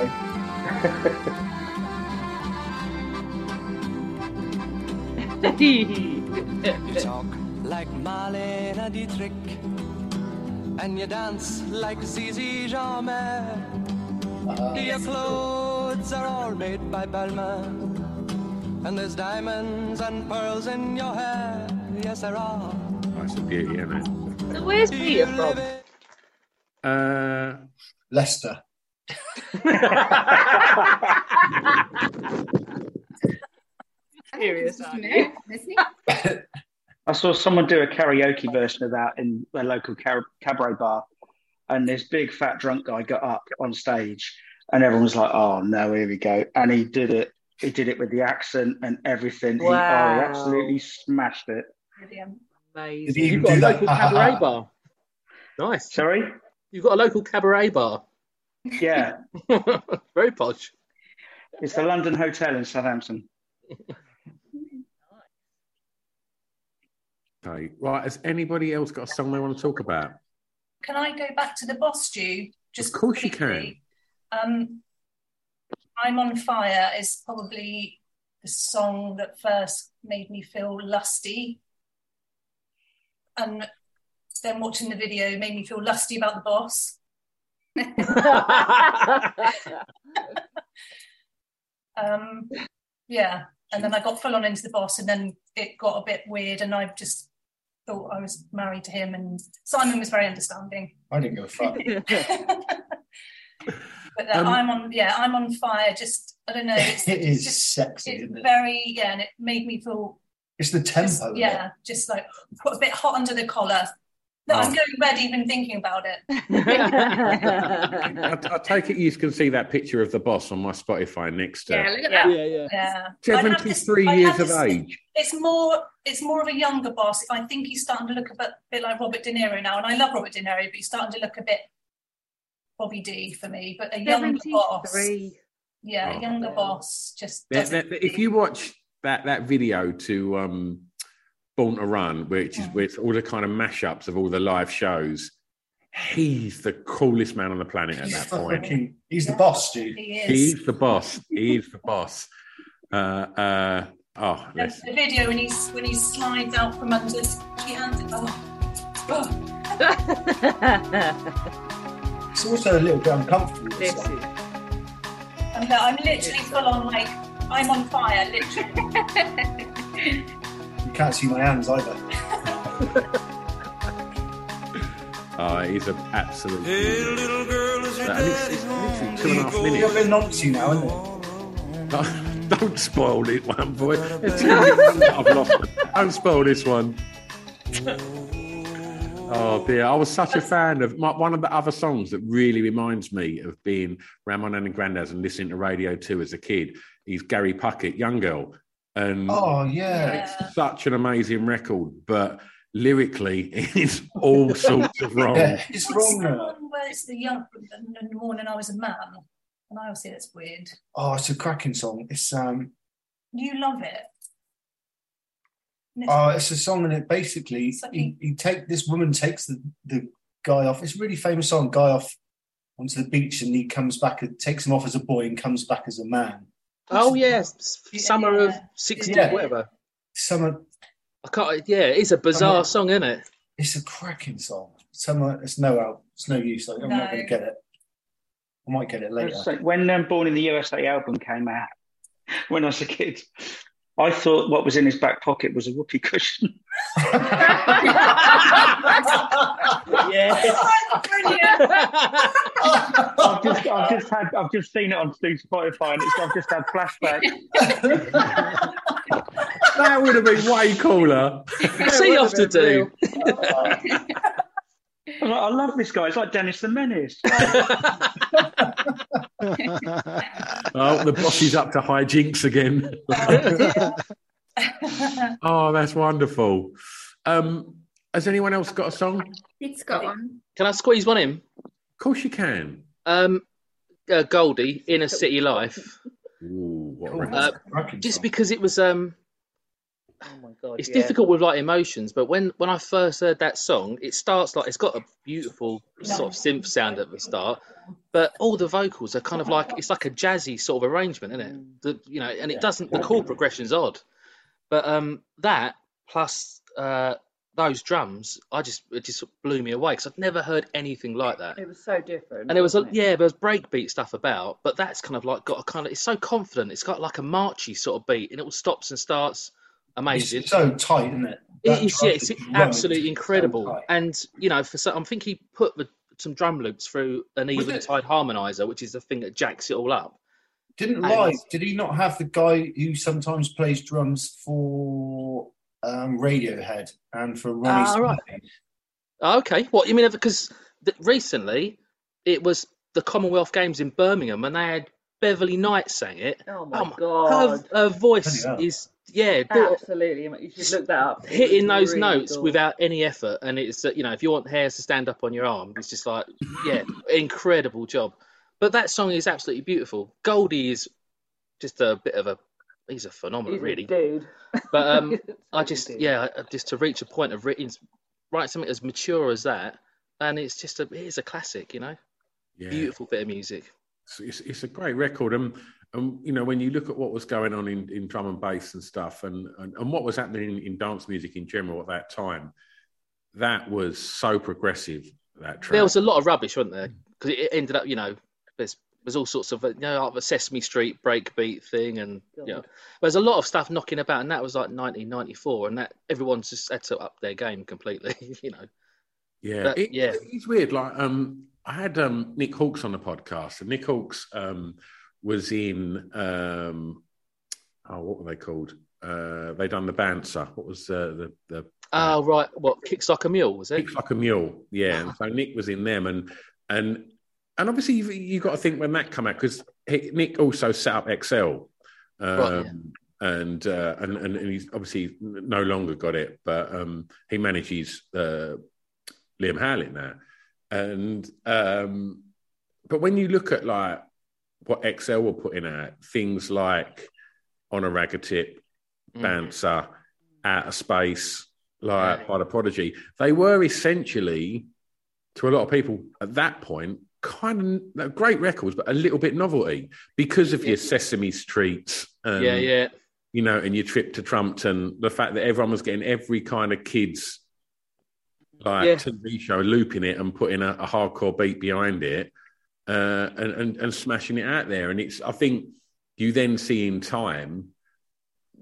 You talk like Marlene Dietrich, and you dance like Zizi Jeanmaire. Your clothes are all made by Balmain, and there's diamonds and pearls in your hair. Yes, there are. That's a beauty, isn't it? So where's Peter from? Uh, Leicester. Serious, Just aren't a you? minute, isn't he? I saw someone do a karaoke version of that in a local car- cabaret bar, and this big fat drunk guy got up on stage, and everyone was like, "Oh no, here we go!" And he did it. He did it with the accent and everything. He, oh, he Wow. absolutely smashed it. Amazing. Did he even You've got a that? local ah, ah, cabaret ah. bar. Nice. Sorry. You've got a local cabaret bar. Yeah, Very posh. it's the London Hotel in Southampton. okay. Right. Has anybody else got a song they want to talk about? Can I go back to the boss Jew? Just Of course you can. Um, I'm on fire is probably the song that first made me feel lusty, and then watching the video made me feel lusty about the boss. um, yeah, and then I got full on into the boss, and then it got a bit weird, and I just thought I was married to him, and Simon was very understanding. I didn't give a fuck. But uh, Um, I'm on, yeah, I'm on fire. Just I don't know. It's, it's just sexy, it's isn't it? very yeah, and it made me feel It's the tempo. just, of it. yeah, just like put a bit hot under the collar. No, I'm Oh. going red even thinking about it. I, I take it you can see that picture of the boss on my Spotify next to Yeah, look at Yeah. that. Yeah, yeah. Yeah, I'd have to- 73 I'd years of to- age. It's more, it's more of a younger boss. I think he's starting to look a bit, bit like Robert De Niro now, and I love Robert De Niro, but he's starting to look a bit Bobby D for me. But a younger boss, yeah, Oh. a younger boss just. There- doesn't if you watch that that video to um, Born to Run, which is with all the kind of mashups of all the live shows, he's the coolest man on the planet at that point. fucking, he's the boss, dude. He is. He's the boss. He is the boss. Uh, uh, oh, the, the video when he's when he slides out from under she hands it oh, oh. It's also a little bit uncomfortable. this This is- I'm, I'm literally full on like I'm on fire literally You can't see my hands either. oh, he's an absolute. Hey, little girl, is your And it's, daddy it's home? literally two and a half You're a minutes. bit noncy now, isn't it? Don't, don't spoil it, one boy. There's too many ones that I've lost. Don't spoil this one. Oh dear, I was such a fan of my, one of the other songs that really reminds me of being Ramon and Grandaz and listening to Radio 2 as a kid. He's Gary Puckett, Young Girl. And Oh, yeah. it's such an amazing record, but lyrically, it's all sorts of wrong. Yeah, it's What's wrong the where it's the young in the morning I was a man, and I always say that's weird. Oh, it's a cracking song. It's um You love it. And oh, it's a song and it basically like he, he take this woman takes the, the guy off. It's a really famous song, guy off onto the beach and he comes back and takes him off as a boy and comes back as a man. Oh yeah, s- summer of '60, Yeah. whatever. Summer. I can't. Yeah, it's a bizarre Summer- song, isn't it? It's a cracking song. Summer it's no out. It's no use. Like, I'm not gonna get it. I might get it later. It's like when um, Born in the USA album came out, when I was a kid, I thought what was in his back pocket was a whoopee cushion. I've just, I've just had, I've just seen it on Stu Spotify, and it's, I've just had flashbacks. That would have been way cooler. What's he off to do? I'm like, I love this guy. It's like Dennis the Menace. Oh, the boss is up to hijinks again. oh, that's wonderful. Um, has anyone else got a song? It's got one. Can I squeeze one in? Of course you can. Um, uh, Goldie, Inner City Life. Ooh, what a Uh, just because it was um Oh my god! it's yeah. difficult with like emotions but when when i first heard that song it starts like it's got a beautiful sort of synth sound at the start but all the vocals are kind of like it's like a jazzy sort of arrangement isn't it the, you know and it doesn't the chord progression's odd but um that plus uh those drums i just it just blew me away because i'd never heard anything like that It was so different. and it was a it? yeah, there was breakbeat stuff about, but that's kind of like got a kind of it's so confident. It's got like a marchy sort of beat, and it all stops and starts. Amazing. It's so tight, isn't it? It That is, yeah, it's is absolutely incredible. tight. and you know, for some, I think he put the, some drum loops through an even it- eventide harmonizer, which is the thing that jacks it all up. Didn't And- lie. Did he not have the guy who sometimes plays drums for um, Radiohead and for Ronnie Ah, right. Oh, okay, what you mean? Because th- recently it was the Commonwealth Games in Birmingham, and they had Beverley Knight sang it. Oh my her, god! her voice is yeah, Absolutely, you should look that up. It hitting those really notes cool. without any effort and it's uh, you know if you want hairs to stand up on your arm it's just like yeah incredible job but that song is absolutely beautiful goldie is just a bit of a he's a phenomenon He's a really dude. but um i just yeah just to reach a point of writing write something as mature as that and it's just a it is a classic you know Yeah. beautiful bit of music It's, it's, it's a great record. And, and, you know, when you look at what was going on in, in drum and bass and stuff and, and, and what was happening in, in dance music in general at that time, that was so progressive, that track. There was a lot of rubbish, wasn't there? Because it ended up, you know, there's there's all sorts of you know like the Sesame Street breakbeat thing, and you know, there's a lot of stuff knocking about, and that was like 1994, and that everyone's just had to up their game completely, you know. Yeah, But, it- yeah. it's weird. Like, um, I had um, Nick Halkes on the podcast, and Nick Halkes um, was in um, oh, what were they called? Uh, they done the bouncer. What was uh, the the Oh right, what kicks like a mule was it? Kicks like a mule, yeah. And so Nick was in them, and and and obviously you you got to think when that come out because Nick also set up XL, um, Right, and, uh, and and and he's obviously no longer got it, but um, he manages uh, Liam Howlett now, and um, but when you look at like what XL were putting out, things like on a Ragga tip, bouncer, out of space, like by the prodigy, they were essentially to a lot of people at that point kind of great records, but a little bit novelty because of your Sesame Street. And, Yeah, yeah. You know, and your trip to Trumpton, the fact that everyone was getting every kind of kids like Yeah. TV show, looping it and putting a, a hardcore beat behind it, uh, and, and and smashing it out there. And it's, I think, you then see in time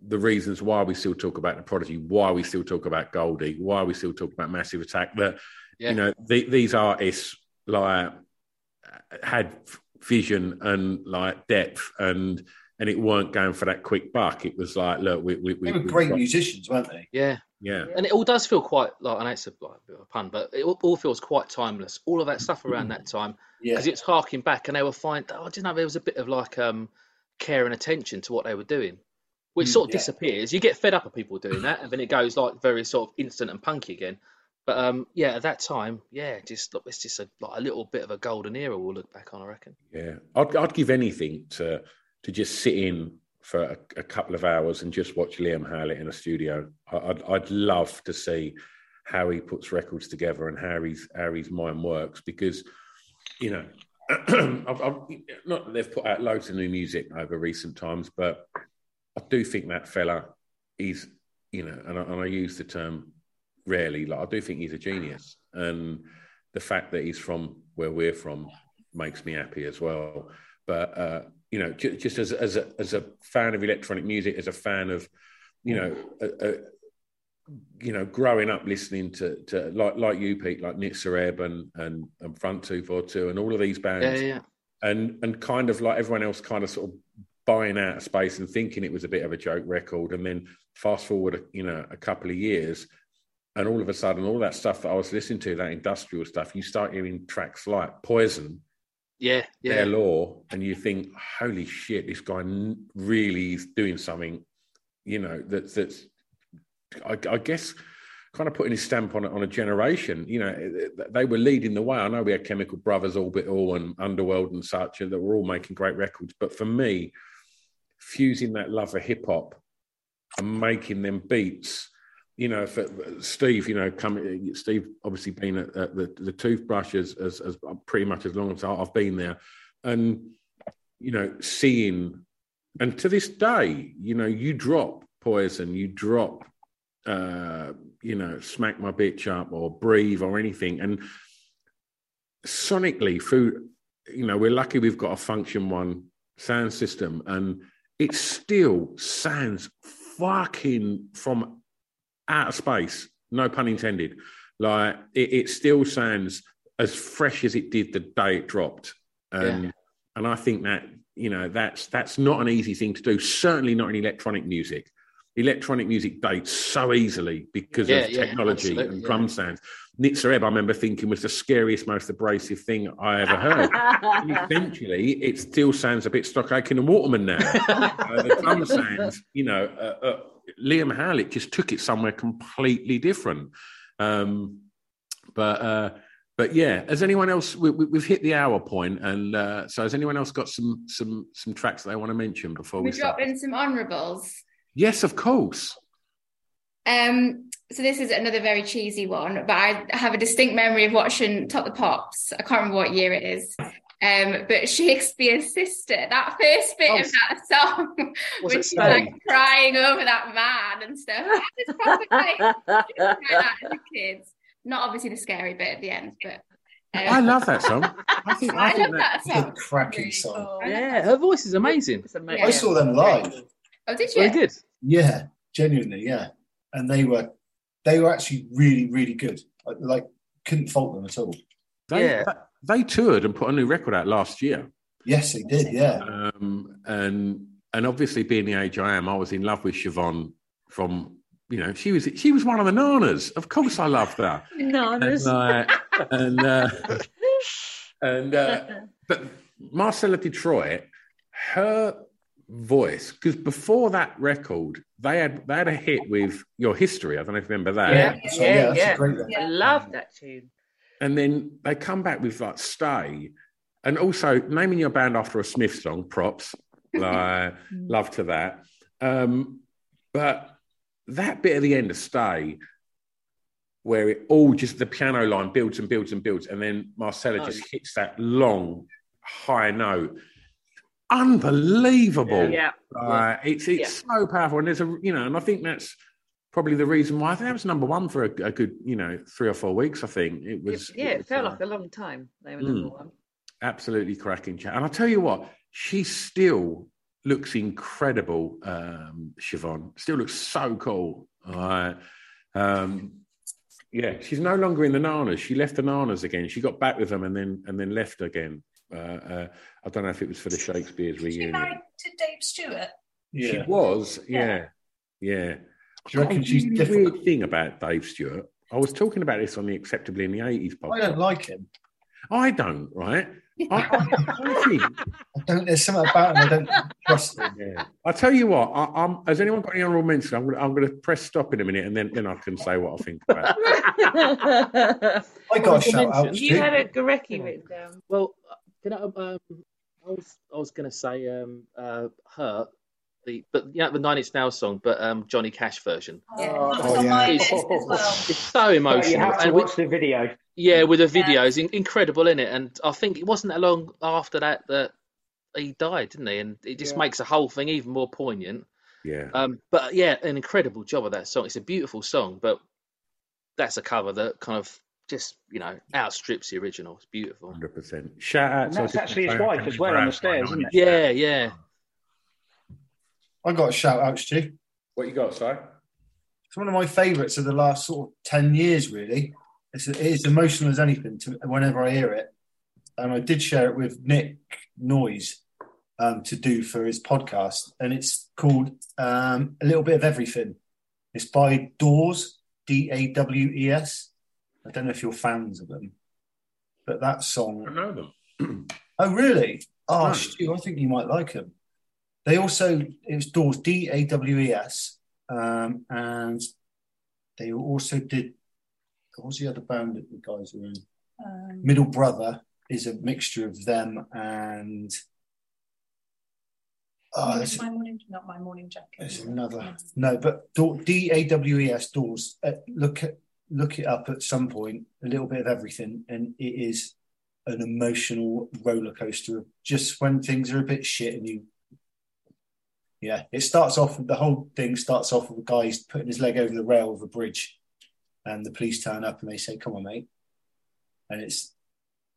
the reasons why we still talk about the prodigy, why we still talk about Goldie, why we still talk about Massive Attack. That Yeah. you know the, these artists like had vision and like depth and and it weren't going for that quick buck. It was like, look, we we, we They were we've great got- musicians, weren't they? Yeah. Yeah. And it all does feel quite like, I know it's a, like, a bit of a pun, but it all, all feels quite timeless. All of that stuff around that time, Yeah. because it's harking back, and they were fine. Oh, I didn't know. There was a bit of like um, care and attention to what they were doing. which Mm, sort of yeah. disappears. You get fed up of people doing that, and then it goes like very sort of instant and punky again. But um, yeah, at that time, yeah, just look, it's just a like a little bit of a golden era. We'll look back on, I reckon. Yeah, I'd, I'd give anything to to just sit in for a, a couple of hours and just watch Liam Howlett in a studio. I- I'd I'd love to see how he puts records together and how his how his mind works because you know I've, I've, not that they've put out loads of new music over recent times, but I do think that fella is you know, and I, and I use the term rarely. Like I do think he's a genius, and the fact that he's from where we're from makes me happy as well. But uh, you know, ju- just as as a as a fan of electronic music, as a fan of you know, uh, uh, you know, growing up listening to to like like you, Pete, like Nitzer Ebb and and and Front Two Four Two, and all of these bands, Yeah, yeah, yeah. and and kind of like everyone else, kind of sort of buying out of space and thinking it was a bit of a joke record, and then fast forward, you know, a couple of years, and all of a sudden, all that stuff that I was listening to, that industrial stuff, you start hearing tracks like Poison, Yeah, yeah. Their Law, and you think, holy shit, this guy really is doing something, you know, that, that's, I, I guess, kind of putting his stamp on, a- on a generation. You know, they were leading the way. I know we had Chemical Brothers, Orbital, and Underworld and such, and that were all making great records. But for me, fusing that love of hip hop and making them beats. You know, for Steve, you know, coming, Steve obviously been at, at the, the toothbrush as, as, as pretty much as long as I've been there. And, you know, seeing, and to this day, you know, you drop poison, you drop, uh, you know, smack my bitch up or breathe or anything. And sonically, through, you know, we're lucky we've got a function one sound system and it still sounds fucking from outer space, no pun intended. Like it, it still sounds as fresh as it did the day it dropped. And Yeah. and I think that, you know, that's that's not an easy thing to do, certainly not in electronic music. Electronic music dates so easily because Yeah, of yeah, technology and drum sounds. Nitzer Ebb, I remember thinking was the scariest, most abrasive thing I ever heard. and eventually, it still sounds a bit Stock Aitken and Waterman now. uh, the drum sounds, you know, uh, uh, Liam Howlett just took it somewhere completely different. Um, but uh, but yeah, has anyone else? We, we, we've hit the hour point, and uh, so has anyone else got some some some tracks they want to mention before we we start? drop in some honourables. Yes, of course. Um, so this is another very cheesy one, but I have a distinct memory of watching Top the Pops. I can't remember what year it is. Um, but Shakespears Sister, that first bit of that song, Was when it she's like crying over that man and stuff. It's proper like, like that as a. Not obviously the scary bit at the end, but um, I love that song. I think I, I think love that It's a song. cracking song. Yeah, her voice is amazing. Yeah. I saw them live. Oh, did you? he did. Yeah, genuinely, yeah. And they were they were actually really, really good. Like, like couldn't fault them at all. They, Yeah. They toured and put a new record out last year. Yes, they did. Yeah, Um, and and obviously being the age I am, I was in love with Siobhan from you know she was she was one of the nanas. Of course, I loved her. Nanas. And, uh, and uh, and uh, but Marcella Detroit, her voice because before that record they had they had a hit with Your History. I don't know if you remember that. Yeah, So, yeah, yeah, that's a yeah. great one. I love that tune. And then they come back with like Stay. And also naming your band after a Smith song, props. Like, love to that. Um, but that bit at the end of Stay, where it all just the piano line builds and builds and builds, and then Marcella Oh, just hits that long, high note. Unbelievable. Yeah. Uh, it's it's so powerful, and there's a you know, and I think that's probably the reason why I think that was number one for a, a good you know three or four weeks. I think it was. yeah, it was, felt uh, like a long time. They were Mm. number one. absolutely cracking chat. And I'll tell you what, she still looks incredible, um, Siobhan. Still looks so cool. Uh, um, yeah, she's no longer in the Nanas. She left the Nanas again. She got back with them and then and then left again. Uh, uh, I don't know if it was for the Shakespears She reunion. married to Dave Stewart. She was, Yeah. yeah, yeah. Do you reckon Got a she's really different? weird thing about Dave Stewart. I was talking about this on the Acceptably in the 80s podcast. I don't like him. I don't, right? Who I I don't. There's something about him I don't trust him. Yeah. I tell you what, I, I'm, has anyone got any honorable mention? I'm going to I'm going to press stop in a minute, and then, then I can say what I think about. it. I got a shout out. You had a Gorecki written down. Well, you know, um, I was I was going to say um, uh, "Hurt," the but yeah, the Nine Inch Nails song, but um, Johnny Cash version. Yeah, Oh, that's yeah. list well. It's so emotional. you have to and with- watch the video. yeah, with the videos, in, incredible in it, and I think it wasn't that long after that that he died, didn't he? And it just Yeah. makes the whole thing even more poignant. Yeah. Um, but yeah, an incredible job of that song. It's a beautiful song, but that's a cover that kind of just you know outstrips the original. It's beautiful. Hundred percent. Shout out. And to that's actually his wife as well on the stairs, isn't it? Yeah, yeah. I got a shout out, Stu. What you got, Si? It's one of my favourites of the last sort of ten years. Really, it's it is emotional as anything to whenever I hear it, and I did share it with Nick Noise um, to do for his podcast, and it's called um, "A Little Bit of Everything." It's by Dawes, D A W E S. I don't know if you're fans of them, but that song. I know them. Oh, really? Oh, No. Stu, I think you might like them. They also, it was Dawes, D A W E S, um, and they also did, what was the other band that the guys were in? Um, Middle Brother is a mixture of them and. Oh, there's, my morning, not my morning jacket. there's another. No, but D A W E S, Dawes. Uh, look at look it up at some point. A little bit of everything, and it is an emotional roller coaster just when things are a bit shit and you. Yeah, it starts off. The whole thing starts off with a guy putting his leg over the rail of a bridge, and the police turn up and they say, "Come on, mate," and it's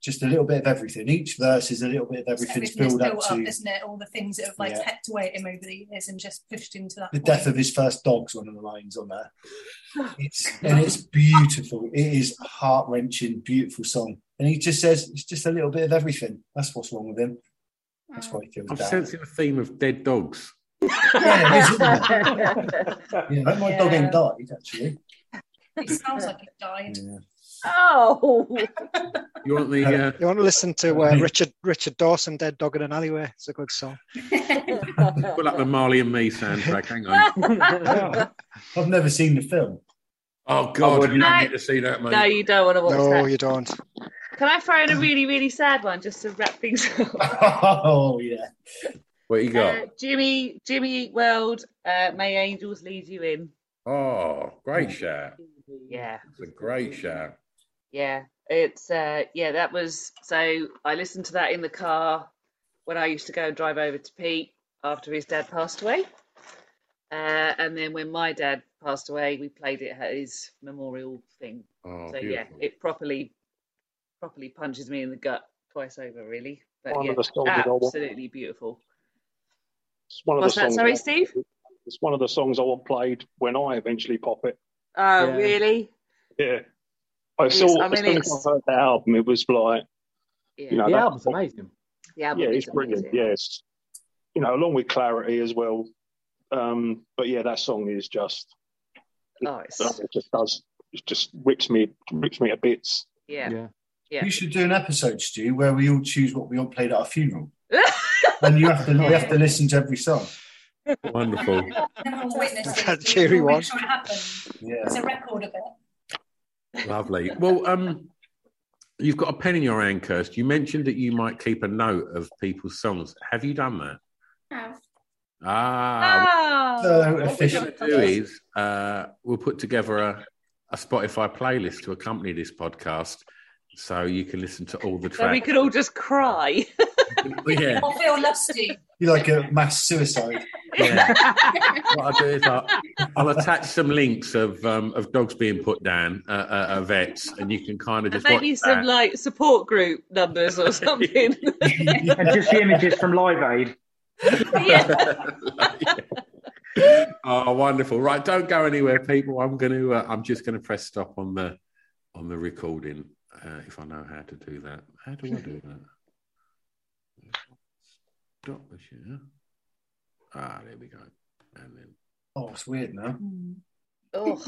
just a little bit of everything. Each verse is a little bit of everything's Everything is build up built to up, isn't it? All the things that have like Yeah. hacked away at him over the years and just pushed him to that the point. death of his first dog's one of the lines on there. It's and it's beautiful. It is heart wrenching, beautiful song. And he just says it's just a little bit of everything. That's what's wrong with him. That's mm. why he feels I'm down. sensing a theme of dead dogs. Yeah, isn't it? yeah, that my dog ain't died actually. It sounds like it died. Oh, You want the? Uh, You want to listen to uh, Richard Richard Dawson, "Dead Dog in an Alleyway"? It's a good song. Put up the Marley and Me soundtrack. Hang on. I've never seen the film. Oh God, wouldn't. you don't need to see that, mate. no, you don't want to watch No, that. you don't. Can I throw in a really, really sad one just to wrap things up? oh yeah. What you got? Uh, Jimmy, Jimmy Eat World, uh, May Angels Lead You In. Oh, great shout. Yeah, It's a great shout. yeah. It's uh, yeah. That was so. I listened to that in the car when I used to go and drive over to Pete after his dad passed away. Uh, and then when my dad passed away, we played it at his memorial thing. Oh, so yeah, it properly, properly punches me in the gut twice over, really. But One yeah, of the songs that I absolutely beautiful. It's one of What's the that? Sorry, Steve? It's one of the songs I want played when I eventually pop it. Oh, Yeah. really? Yeah. I It's- saw I as mean, soon as it's- I heard the album, it was like, Yeah. you know, the that- album's amazing. The album yeah, it's brilliant. amazing. Yes, you know, along with clarity as well. Um, but yeah, that song is just, Oh, it's it just does, it just rips me, rips me to bits. yeah. Yeah. Yeah. You should do an episode, Stu, where we all choose what we want played at our funeral. and you have to we have to listen to every song. Wonderful. Never. That cheery one. sure. Yeah. It's a record of it. Lovely. Well, um, you've got a pen in your hand, Kirst. You mentioned that you might keep a note of people's songs. Have you done that? Have. Ah. Oh, So what we're do is uh, we'll put together a, a Spotify playlist to accompany this podcast, so you can listen to all the so we tracks. could all just cry. yeah, Or feel lusty. You like a mass suicide. yeah. what I'll do is I'll, I'll attach some links of um, of dogs being put down uh, uh, uh, vets, and you can kind of just watch Maybe some that. like support group numbers or something. And just the images from Live Aid. yeah. oh, wonderful! Right, don't go anywhere, people. I'm going to. Uh, I'm just going to press stop on the on the recording uh, if I know how to do that. How do I do that? Stop the share. Ah, there we go. And then Oh, it's weird now. Oh.